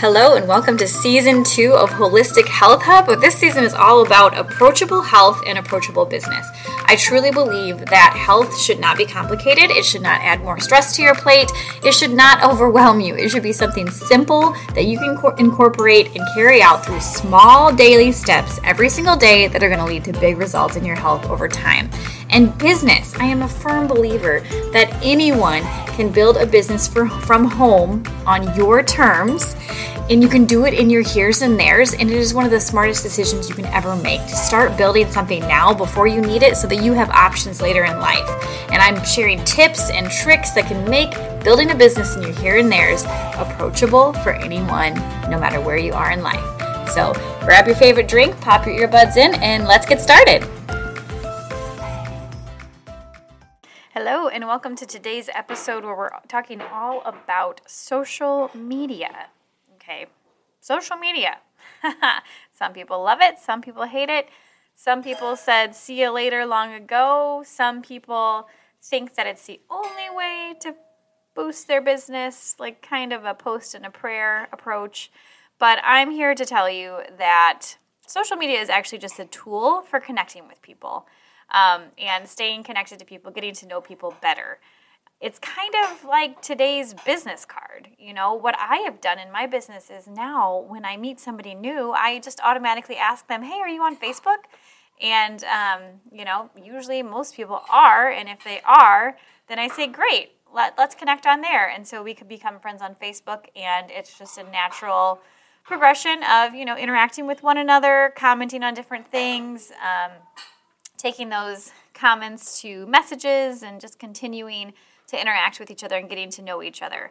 Hello, and welcome to season two of Holistic Health Hub. But this season is all about approachable health and approachable business. I truly believe that health should not be complicated, it should not add more stress to your plate, it should not overwhelm you. It should be something simple that you can incorporate and carry out through small daily steps every single day that are going to lead to big results in your health over time. And business, I am a firm believer that anyone can build a business for, from home on your terms and you can do it in your here's and there's and it is one of the smartest decisions you can ever make. To start building something now before you need it so that you have options later in life. And i'm sharing tips and tricks that can make building a business in your here and there's approachable for anyone no matter where you are in life. So grab your favorite drink pop your earbuds in and let's get started and welcome to today's episode where we're talking all about social media. Okay, social media. some people love it, some people hate it. Some people said see you later long ago. Some people think that it's the only way to boost their business, like kind of a post and a prayer approach. But I'm here to tell you that social media is actually just a tool for connecting with people um, and staying connected to people, getting to know people better it's kind of like today's business card. You know, what I have done in my business is now when I meet somebody new, I just automatically ask them, hey, are you on Facebook? And, um, you know, usually most people are. And if they are, then I say, great, let, let's connect on there. And so we could become friends on Facebook. And it's just a natural progression of, you know, interacting with one another, commenting on different things, um, taking those comments to messages, and just continuing to interact with each other and getting to know each other.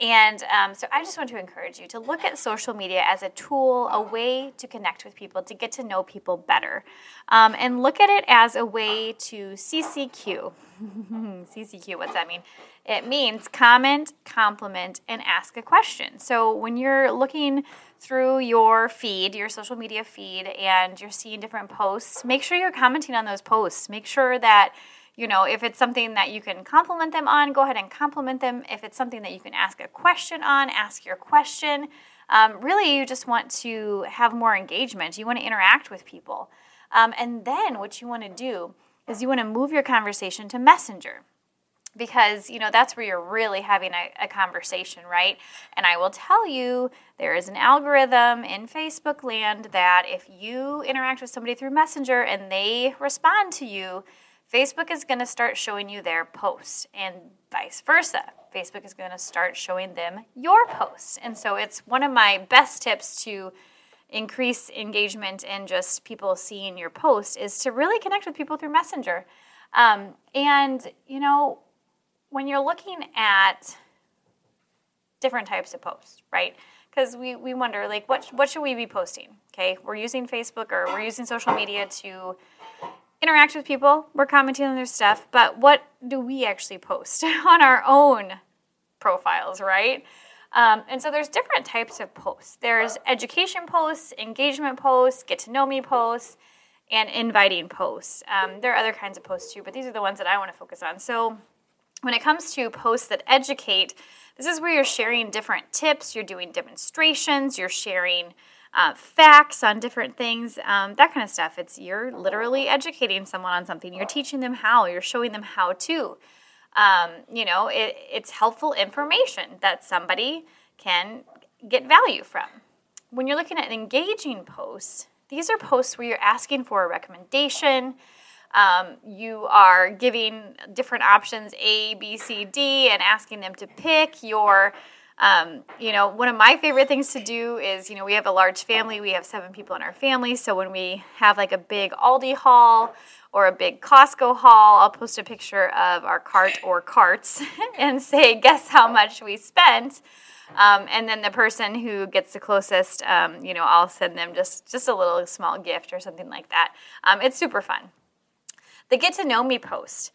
And um, so I just want to encourage you to look at social media as a tool, a way to connect with people, to get to know people better. Um, and look at it as a way to CCQ. CCQ, what's that mean? It means comment, compliment, and ask a question. So when you're looking through your feed, your social media feed, and you're seeing different posts, make sure you're commenting on those posts. Make sure that you know, if it's something that you can compliment them on, go ahead and compliment them. If it's something that you can ask a question on, ask your question. Um, really, you just want to have more engagement. You want to interact with people. Um, and then what you want to do is you want to move your conversation to Messenger because you know that's where you're really having a, a, conversation right and i will tell you there is an algorithm in facebook land that if you interact with somebody through messenger and they respond to you Facebook is going to start showing you their posts and vice versa. Facebook is going to start showing them your posts. And so it's one of my best tips to increase engagement and just people seeing your post is to really connect with people through Messenger. Um, and, you know, when you're looking at different types of posts, right? Because we, we wonder, like, what, what should we be posting? Okay, we're using Facebook or we're using social media to interact with people, we're commenting on their stuff, but what do we actually post on our own profiles, right? Um, and so there's different types of posts. There's education posts, engagement posts, get to know me posts, and inviting posts. Um, there are other kinds of posts too, but these are the ones that I want to focus on. So when it comes to posts that educate, this is where you're sharing different tips, you're doing demonstrations, you're sharing uh, facts on different things, um, that kind of stuff. It's you're literally educating someone on something. You're teaching them how. You're showing them how to. Um, you know, it, it's helpful information that somebody can get value from. When you're looking at engaging posts, these are posts where you're asking for a recommendation. Um, you are giving different options A, B, C, D, and asking them to pick. your. Um, you know, one of my favorite things to do is, you know, we have a large family. We have seven people in our family. So when we have like a big Aldi haul or a big Costco haul, I'll post a picture of our cart or carts and say, guess how much we spent. Um, and then the person who gets the closest, um, you know, I'll send them just just a little small gift or something like that. Um, it's super fun. The get to know me post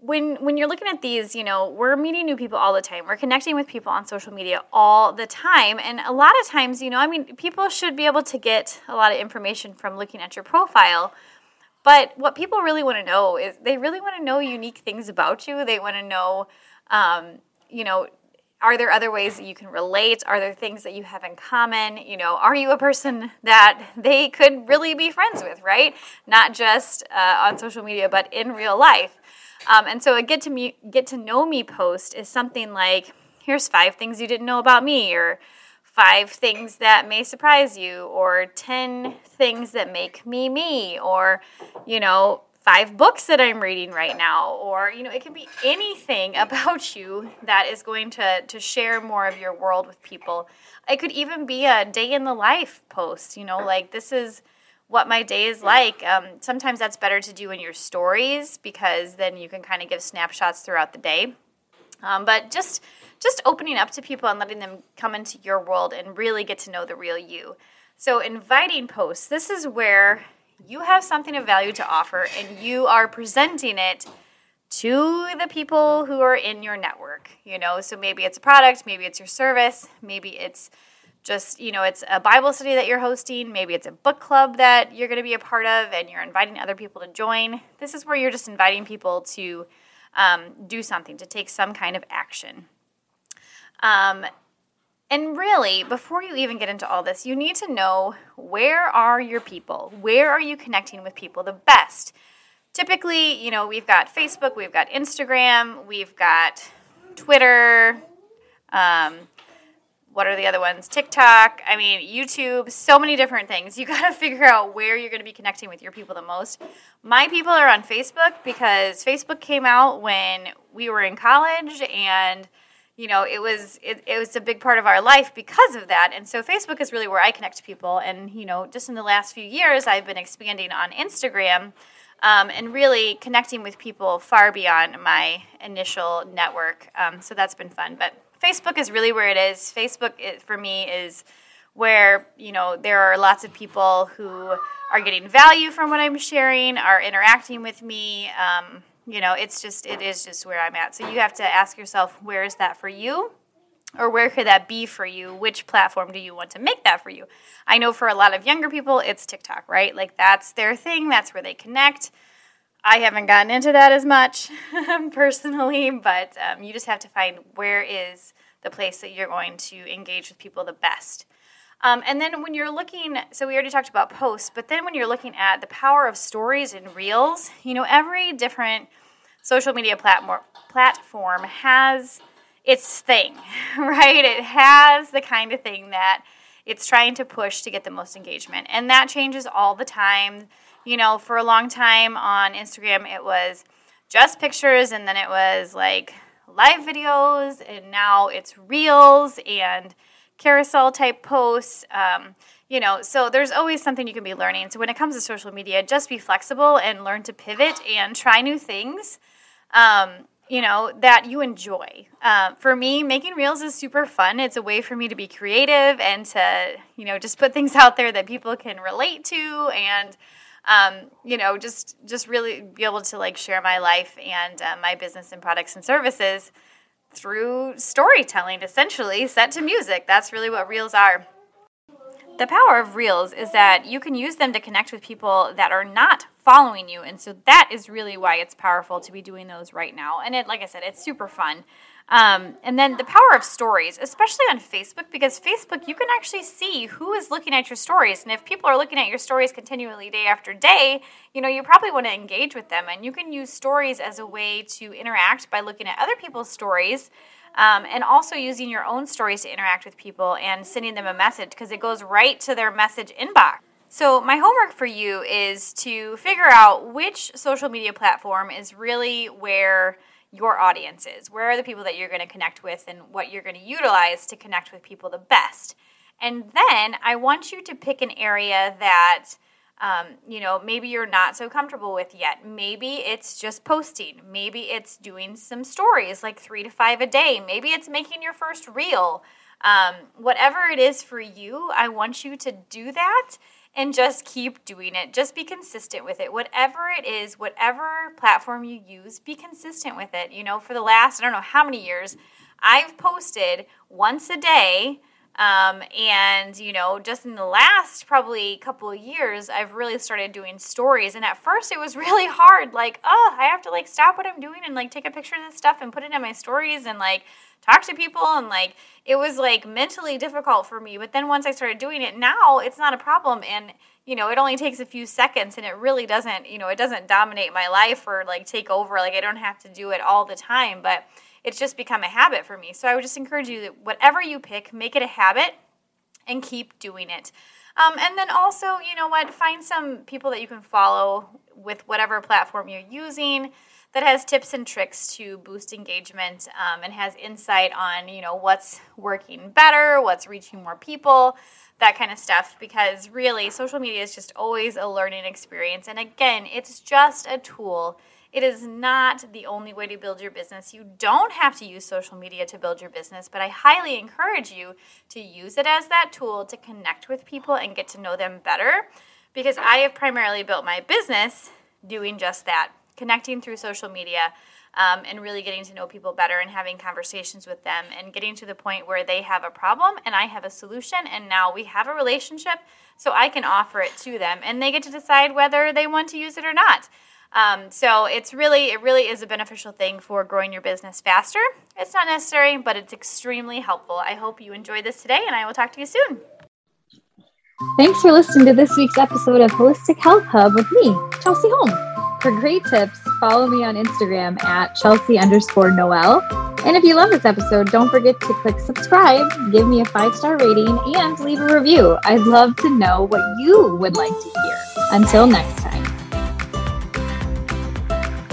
when when you're looking at these, you know, we're meeting new people all the time. We're connecting with people on social media all the time. And a lot of times, you know, I mean, people should be able to get a lot of information from looking at your profile. But what people really want to know is they really want to know unique things about you. They want to know, um, you know, are there other ways that you can relate? Are there things that you have in common? You know, are you a person that they could really be friends with, right? Not just uh, on social media, but in real life. Um, and so a get to me, get to know me post is something like, here's five things you didn't know about me, or five things that may surprise you, or 10 things that make me me, or, you know, five books that I'm reading right now, or you know, it can be anything about you that is going to to share more of your world with people. It could even be a day in the life post, you know, like this is what my day is like. Um, sometimes that's better to do in your stories because then you can kind of give snapshots throughout the day. Um, but just just opening up to people and letting them come into your world and really get to know the real you. So inviting posts. This is where you have something of value to offer and you are presenting it to the people who are in your network you know? So maybe it's a product maybe it's your service maybe it's just you know it's a bible study that you're hosting maybe it's a book club that you're going to be a part of and you're inviting other people to join. This is where you're just inviting people to um, do something to take some kind of action. Um, and really, before you even get into all this, you need to know where are your people? Where are you connecting with people the best? Typically, you know, we've got Facebook, we've got Instagram, we've got Twitter. Um, what are the other ones? TikTok, I mean, YouTube, so many different things. You got to figure out where you're going to be connecting with your people the most. My people are on Facebook because Facebook came out when we were in college and you know it was it, it was a big part of our life because of that. And so facebook is really where i connect to people. And you know just in the last few years i've been expanding on instagram um, and really connecting with people far beyond my initial network. Um, so that's been fun. But facebook is really where it is. Facebook is, for me is where you know there are lots of people who are getting value from what i'm sharing are interacting with me um, you know it's just it is just where i'm at. So you have to ask yourself where is that for you? Or where could that be for you? Which platform do you want to make that for you? I know for a lot of younger people it's tiktok right? Like that's their thing. That's where they connect. I haven't gotten into that as much personally but um, you just have to find where is the place that you're going to engage with people the best um, and then when you're looking, so we already talked about posts, but then when you're looking at the power of stories and reels, you know, every different social media platform platform has its thing, right? It has the kind of thing that it's trying to push to get the most engagement. And that changes all the time. You know, for a long time on Instagram, it was just pictures, and then it was like live videos, and now it's reels and carousel type posts. Um, you know, so there's always something you can be learning. So when it comes to social media, just be flexible and learn to pivot and try new things. Um, you know that you enjoy. Uh, for me, making reels is super fun. It's a way for me to be creative and to you know just put things out there that people can relate to and. Um, you know, just just really be able to like share my life and uh, my business and products and services through storytelling, essentially, set to music. That's really what reels are. The power of reels is that you can use them to connect with people that are not following you. And so that is really why it's powerful to be doing those right now. And it, like I said, it's super fun. Um, and then the power of stories, especially on Facebook, because Facebook, you can actually see who is looking at your stories. And if people are looking at your stories continually day after day, you know, you probably want to engage with them. And you can use stories as a way to interact by looking at other people's stories. Um, and also using your own stories to interact with people and sending them a message because it goes right to their message inbox. So, my homework for you is to figure out which social media platform is really where your audience is. Where are the people that you're going to connect with and what you're going to utilize to connect with people the best? And then I want you to pick an area that um, you know, maybe you're not so comfortable with yet. Maybe it's just posting. Maybe it's doing some stories, like three to five a day. Maybe it's making your first reel. Um, whatever it is for you, I want you to do that and just keep doing it. Just be consistent with it. Whatever it is, whatever platform you use, be consistent with it. You know, for the last, I don't know how many years, I've posted once a day. Um, and you know, just in the last probably couple of years, I've really started doing stories. And at first, it was really hard. Like, oh, I have to like stop what I'm doing and like take a picture of this stuff and put it in my stories and like talk to people and like it was like mentally difficult for me. But then once I started doing it, now it's not a problem and you know, it only takes a few seconds and it really doesn't, you know, it doesn't dominate my life or like take over. Like I don't have to do it all the time, but it's just become a habit for me. So I would just encourage you that whatever you pick, make it a habit and keep doing it. Um, and then also, you know what, find some people that you can follow with whatever platform you're using that has tips and tricks to boost engagement um, and has insight on you know what's working better what's reaching more people that kind of stuff because really social media is just always a learning experience and again it's just a tool it is not the only way to build your business. You don't have to use social media to build your business, but I highly encourage you to use it as that tool to connect with people and get to know them better because I have primarily built my business doing just that connecting through social media um, and really getting to know people better and having conversations with them and getting to the point where they have a problem and I have a solution and now we have a relationship so I can offer it to them and they get to decide whether they want to use it or not. Um, so it's really it really is a beneficial thing for growing your business faster. It's not necessary, but it's extremely helpful. I hope you enjoyed this today, and I will talk to you soon. Thanks for listening to this week's episode of Holistic Health Hub with me, Chelsey Holm. For great tips, follow me on Instagram at Chelsea underscore Noel. And if you love this episode, don't forget to click subscribe, give me a five star rating, and leave a review. I'd love to know what you would like to hear. Until next time.